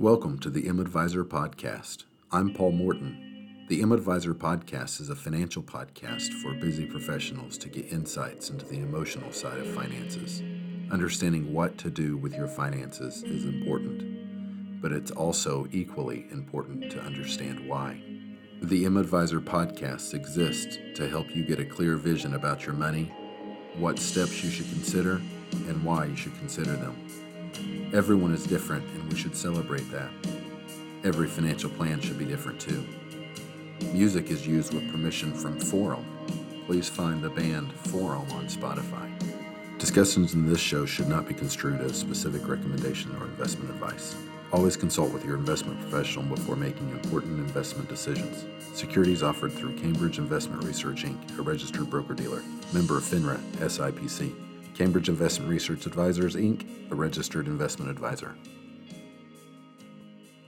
Welcome to the M Advisor Podcast. I'm Paul Morton. The M Advisor Podcast is a financial podcast for busy professionals to get insights into the emotional side of finances. Understanding what to do with your finances is important, but it's also equally important to understand why. The M Advisor Podcast exists to help you get a clear vision about your money, what steps you should consider, and why you should consider them. Everyone is different, and we should celebrate that. Every financial plan should be different too. Music is used with permission from Forum. Please find the band Forum on Spotify. Discussions in this show should not be construed as specific recommendation or investment advice. Always consult with your investment professional before making important investment decisions. Securities offered through Cambridge Investment Research Inc., a registered broker dealer, member of FINRA, SIPC. Cambridge Investment Research Advisors Inc., a registered investment advisor.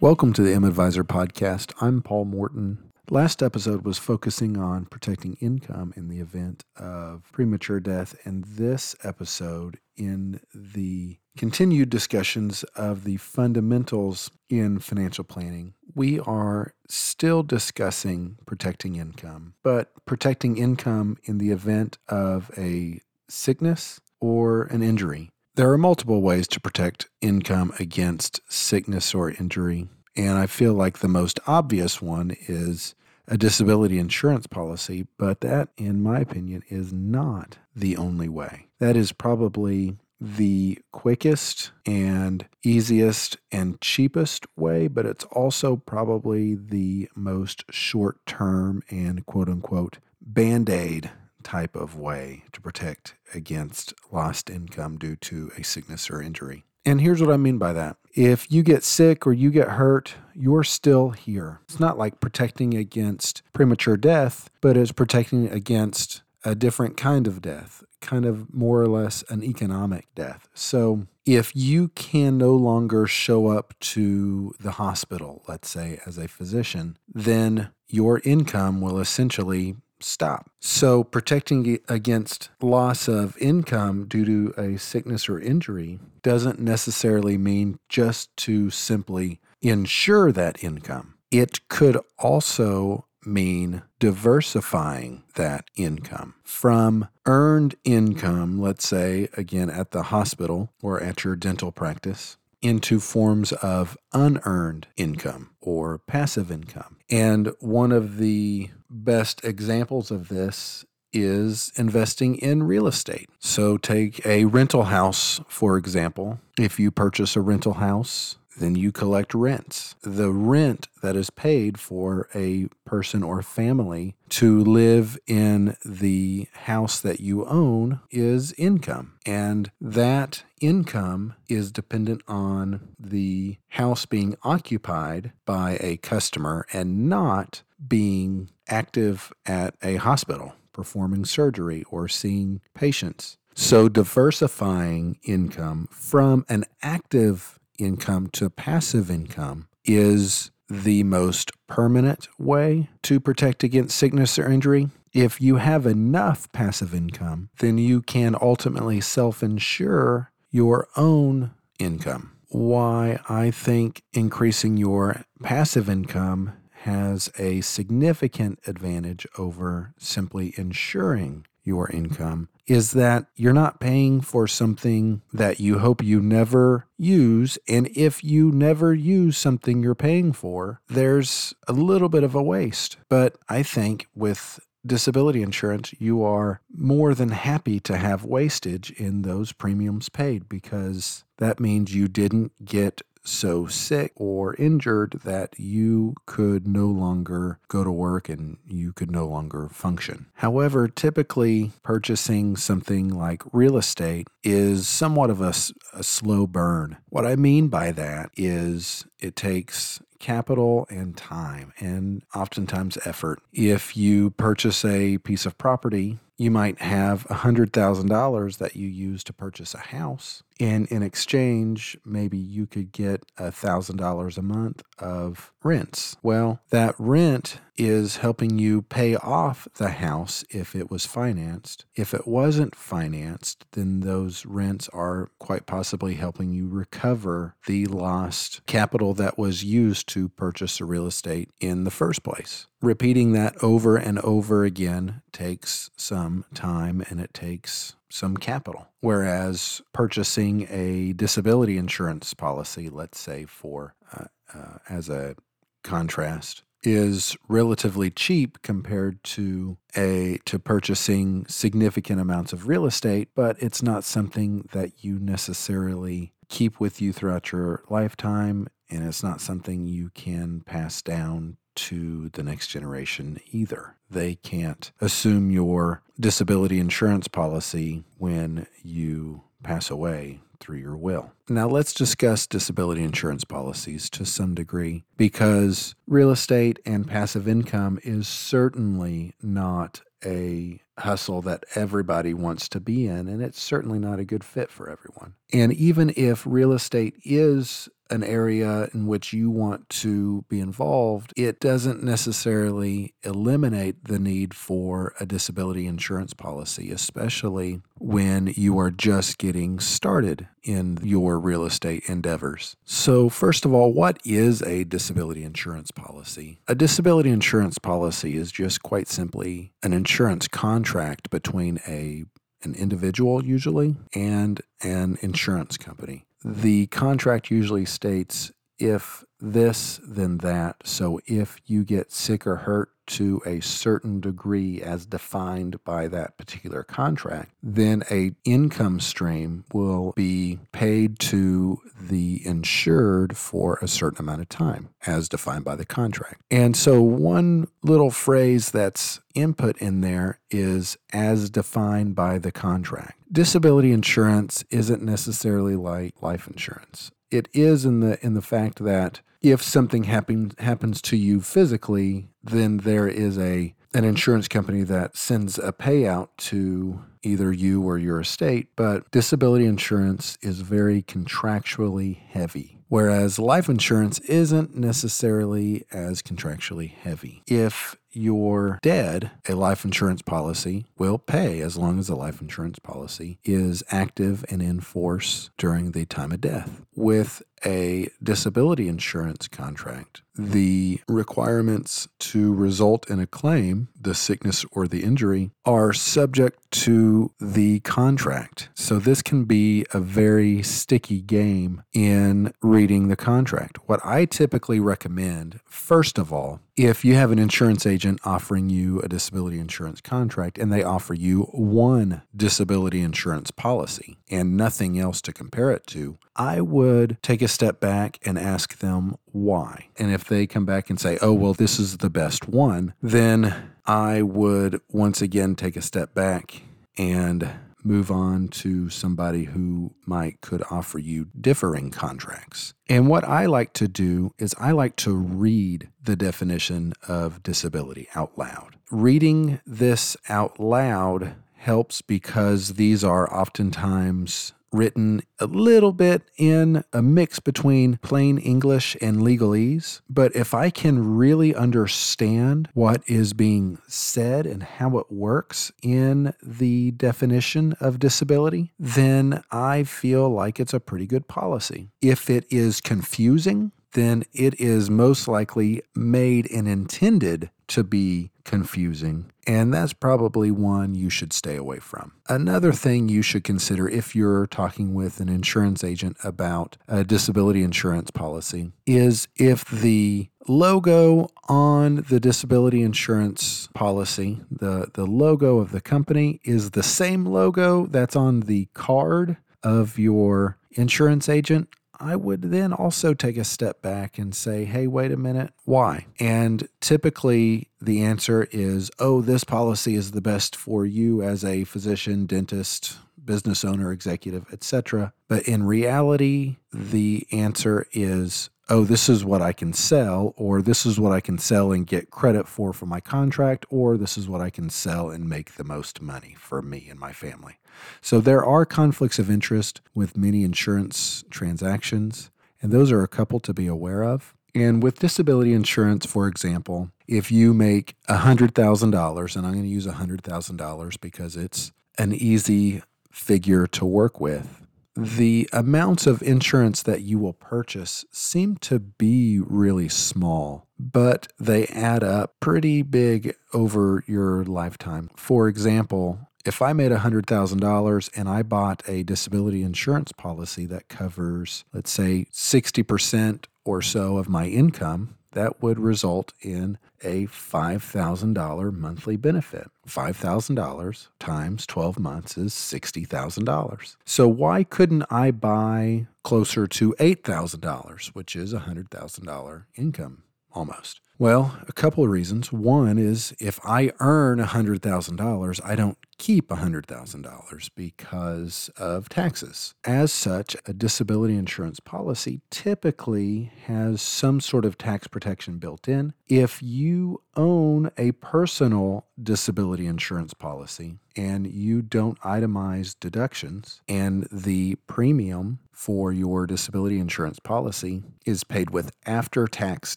Welcome to the M Advisor podcast. I'm Paul Morton. Last episode was focusing on protecting income in the event of premature death, and this episode in the continued discussions of the fundamentals in financial planning. We are still discussing protecting income, but protecting income in the event of a sickness or an injury. There are multiple ways to protect income against sickness or injury, and I feel like the most obvious one is a disability insurance policy, but that, in my opinion, is not the only way. That is probably the quickest and easiest and cheapest way, but it's also probably the most short term and quote unquote band aid type of way to protect against lost income due to a sickness or injury. And here's what I mean by that. If you get sick or you get hurt, you're still here. It's not like protecting against premature death, but it's protecting against a different kind of death, kind of more or less an economic death. So if you can no longer show up to the hospital, let's say as a physician, then your income will essentially stop. So, protecting against loss of income due to a sickness or injury doesn't necessarily mean just to simply insure that income. It could also mean diversifying that income from earned income, let's say, again, at the hospital or at your dental practice, into forms of unearned income or passive income. And one of the best examples of this is investing in real estate. So, take a rental house, for example. If you purchase a rental house, then you collect rents. The rent that is paid for a person or family to live in the house that you own is income. And that income is dependent on the house being occupied by a customer and not being active at a hospital performing surgery or seeing patients. So, diversifying income from an active income to passive income is the most permanent way to protect against sickness or injury. If you have enough passive income, then you can ultimately self insure your own income. Why I think increasing your passive income has a significant advantage over simply insuring your income is that you're not paying for something that you hope you never use. And if you never use something you're paying for, there's a little bit of a waste. But I think with disability insurance, you are more than happy to have wastage in those premiums paid because that means you didn't get so sick or injured that you could no longer go to work and you could no longer function. However, typically purchasing something like real estate is somewhat of a, a slow burn. What I mean by that is it takes capital and time and oftentimes effort. If you purchase a piece of property, you might have $100,000 that you use to purchase a house. And in exchange, maybe you could get $1,000 a month of rents. Well, that rent is helping you pay off the house if it was financed. If it wasn't financed, then those rents are quite possibly helping you recover the lost capital that was used to purchase the real estate in the first place. Repeating that over and over again takes some time and it takes some capital. Whereas purchasing a disability insurance policy, let's say for uh, uh, as a contrast, is relatively cheap compared to a to purchasing significant amounts of real estate, but it's not something that you necessarily keep with you throughout your lifetime and it's not something you can pass down to the next generation either. They can't assume your disability insurance policy when you pass away through your will. Now, let's discuss disability insurance policies to some degree because real estate and passive income is certainly not a hustle that everybody wants to be in, and it's certainly not a good fit for everyone. And even if real estate is an area in which you want to be involved, it doesn't necessarily eliminate the need for a disability insurance policy, especially when you are just getting started in your real estate endeavors. So, first of all, what is a disability insurance policy? A disability insurance policy is just quite simply an insurance contract between a an individual usually and an insurance company the contract usually states if this, then that. So if you get sick or hurt to a certain degree as defined by that particular contract, then a income stream will be paid to the insured for a certain amount of time as defined by the contract. And so one little phrase that's input in there is as defined by the contract. Disability insurance isn't necessarily like life insurance. It is in the in the fact that if something happens happens to you physically, then there is a an insurance company that sends a payout to either you or your estate, but disability insurance is very contractually heavy. Whereas life insurance isn't necessarily as contractually heavy. If you're dead, a life insurance policy will pay as long as the life insurance policy is active and in force during the time of death. With a disability insurance contract, the requirements to result in a claim, the sickness or the injury, are subject to the contract. So this can be a very sticky game in reading the contract. What I typically recommend, first of all, if you have an insurance agent offering you a disability insurance contract and they offer you one disability insurance policy and nothing else to compare it to, I would take a step back and ask them why. And if they come back and say, oh, well, this is the best one, then I would once again take a step back and move on to somebody who might could offer you differing contracts. And what I like to do is I like to read the definition of disability out loud. Reading this out loud helps because these are oftentimes written a little bit in a mix between plain English and legalese. But if I can really understand what is being said and how it works in the definition of disability, then I feel like it's a pretty good policy. If it is confusing, then it is most likely made and intended to be confusing, and that's probably one you should stay away from. Another thing you should consider if you're talking with an insurance agent about a disability insurance policy is if the logo on the disability insurance policy, the, the logo of the company, is the same logo that's on the card of your insurance agent, I would then also take a step back and say, hey, wait a minute, why? And typically the answer is, oh, this policy is the best for you as a physician, dentist, business owner, executive, etc. But in reality, the answer is oh, this is what I can sell, or this is what I can sell and get credit for for my contract, or this is what I can sell and make the most money for me and my family. So there are conflicts of interest with many insurance transactions, and those are a couple to be aware of. And with disability insurance, for example, if you make $100,000, and I'm going to use $100,000 because it's an easy figure to work with, the amounts of insurance that you will purchase seem to be really small, but they add up pretty big over your lifetime. For example, if I made $100,000 and I bought a disability insurance policy that covers, let's say, 60% or so of my income, that would result in a $5,000 monthly benefit. $5,000 times 12 months is $60,000. So why couldn't I buy closer to $8,000, which is a $100,000 income almost? Well, a couple of reasons. One is if I earn $100,000, I don't keep $100,000 because of taxes. As such, a disability insurance policy typically has some sort of tax protection built in. If you own a personal disability insurance policy and you don't itemize deductions, and the premium for your disability insurance policy is paid with after tax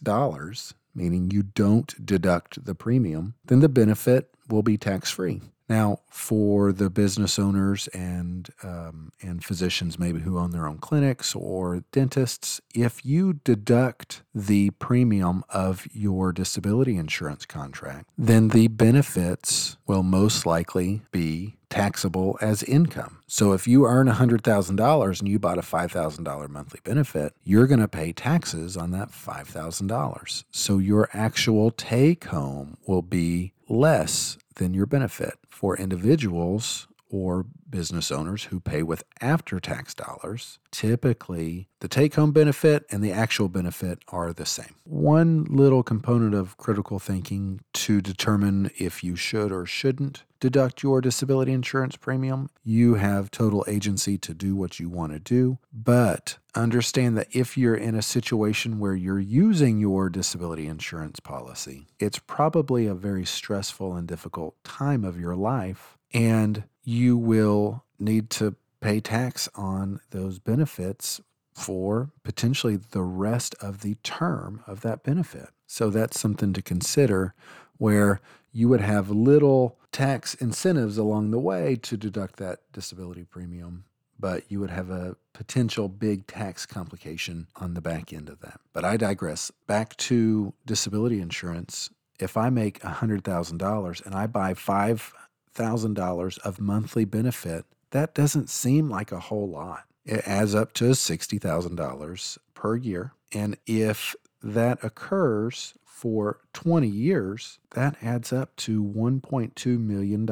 dollars, meaning you don't deduct the premium, then the benefit will be tax free. Now, for the business owners and um, and physicians, maybe who own their own clinics or dentists, if you deduct the premium of your disability insurance contract, then the benefits will most likely be taxable as income. So if you earn $100,000 and you bought a $5,000 monthly benefit, you're going to pay taxes on that $5,000. So your actual take home will be less than your benefit. For individuals or business owners who pay with after tax dollars, typically the take home benefit and the actual benefit are the same. One little component of critical thinking to determine if you should or shouldn't deduct your disability insurance premium, you have total agency to do what you want to do. But understand that if you're in a situation where you're using your disability insurance policy, it's probably a very stressful and difficult time of your life. And you will need to pay tax on those benefits for potentially the rest of the term of that benefit. So that's something to consider where you would have little tax incentives along the way to deduct that disability premium, but you would have a potential big tax complication on the back end of that. But I digress. Back to disability insurance. If I make $100,000 and I buy five $1,000 of monthly benefit, that doesn't seem like a whole lot. It adds up to $60,000 per year. And if that occurs for 20 years, that adds up to $1.2 million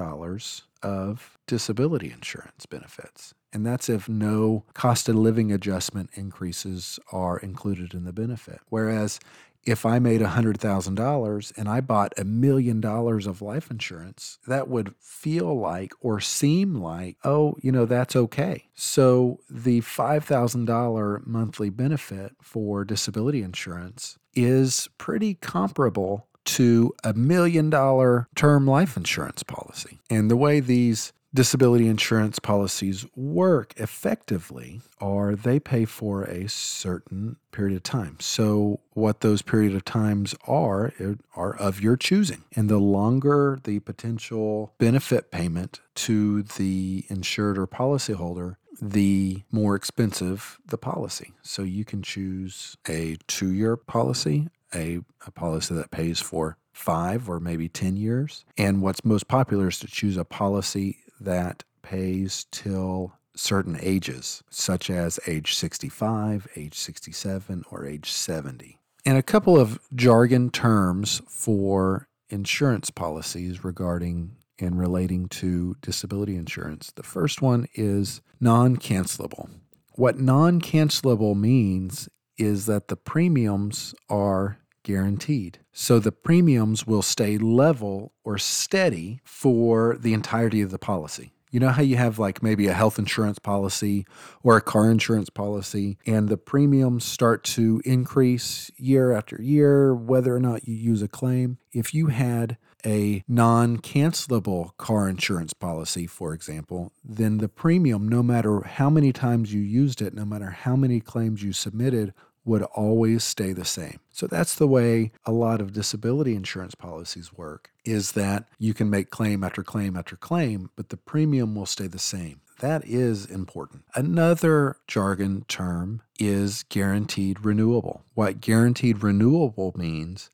of disability insurance benefits. And that's if no cost of living adjustment increases are included in the benefit. Whereas if I made $100,000 and I bought a million dollars of life insurance, that would feel like or seem like, oh, you know, that's okay. So the $5,000 monthly benefit for disability insurance is pretty comparable to a million dollar term life insurance policy. And the way these disability insurance policies work effectively are they pay for a certain period of time. So what those period of times are are of your choosing. And the longer the potential benefit payment to the insured or policyholder, the more expensive the policy. So you can choose a 2-year policy, a, a policy that pays for five or maybe 10 years. And what's most popular is to choose a policy that pays till certain ages, such as age 65, age 67, or age 70. And a couple of jargon terms for insurance policies regarding and relating to disability insurance. The first one is non cancelable. What non cancelable means is that the premiums are guaranteed. So the premiums will stay level or steady for the entirety of the policy. You know how you have like maybe a health insurance policy or a car insurance policy, and the premiums start to increase year after year, whether or not you use a claim? If you had a non cancelable car insurance policy, for example, then the premium, no matter how many times you used it, no matter how many claims you submitted, would always stay the same. So that's the way a lot of disability insurance policies work is that you can make claim after claim after claim, but the premium will stay the same. That is important. Another jargon term is guaranteed renewable. What guaranteed renewable means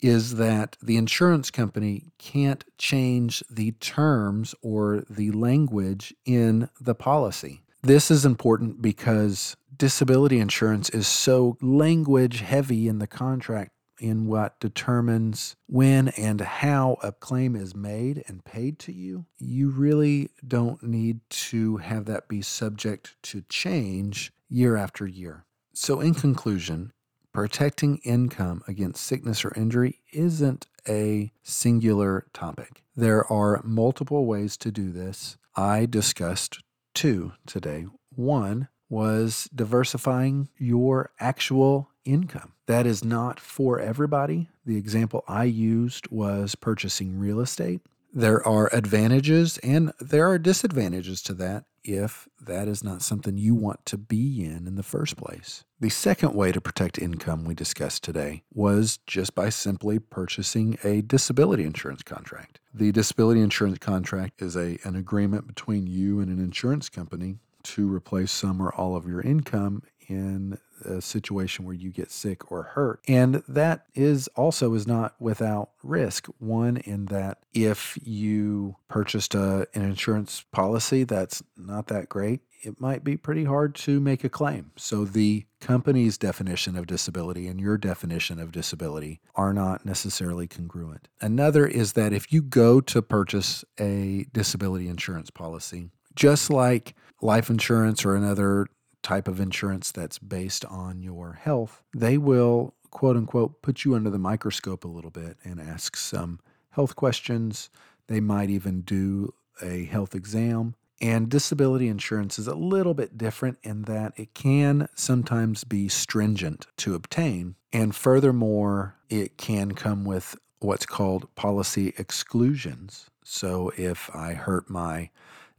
is that the insurance company can't change the terms or the language in the policy. This is important because disability insurance is so language heavy in the contract in what determines when and how a claim is made and paid to you, you really don't need to have that be subject to change year after year. So, in conclusion, protecting income against sickness or injury isn't a singular topic. There are multiple ways to do this. I discussed two today. One was diversifying your actual income. That is not for everybody. The example I used was purchasing real estate. There are advantages and there are disadvantages to that if that is not something you want to be in in the first place. The second way to protect income we discussed today was just by simply purchasing a disability insurance contract. The disability insurance contract is a, an agreement between you and an insurance company to replace some or all of your income in a situation where you get sick or hurt. And that is also is not without risk. One in that if you purchased a, an insurance policy that's not that great, it might be pretty hard to make a claim. So the company's definition of disability and your definition of disability are not necessarily congruent. Another is that if you go to purchase a disability insurance policy, just like life insurance or another type of insurance that's based on your health, they will quote unquote put you under the microscope a little bit and ask some health questions. They might even do a health exam. And disability insurance is a little bit different in that it can sometimes be stringent to obtain. And furthermore, it can come with what's called policy exclusions. So if I hurt my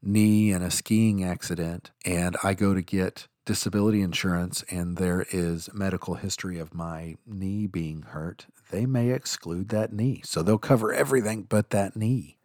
knee in a skiing accident and I go to get disability insurance and there is medical history of my knee being hurt, they may exclude that knee. So they'll cover everything but that knee.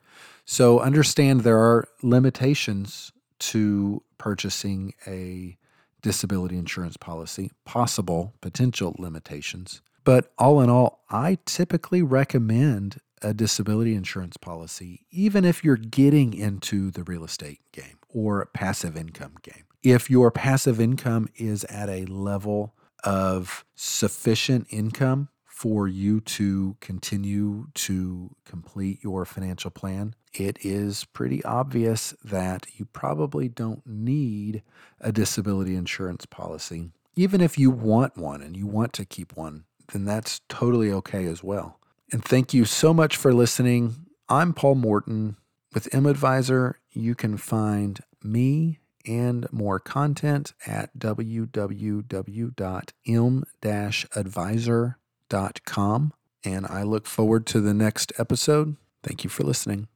So understand there are limitations to purchasing a disability insurance policy, possible potential limitations. But all in all, I typically recommend a disability insurance policy, even if you're getting into the real estate game or passive income game. If your passive income is at a level of sufficient income for you to continue to complete your financial plan, it is pretty obvious that you probably don't need a disability insurance policy. Even if you want one and you want to keep one, then that's totally okay as well. And thank you so much for listening. I'm Paul Morton with M Advisor. You can find me and more content at www.m-advisor.com. And I look forward to the next episode. Thank you for listening.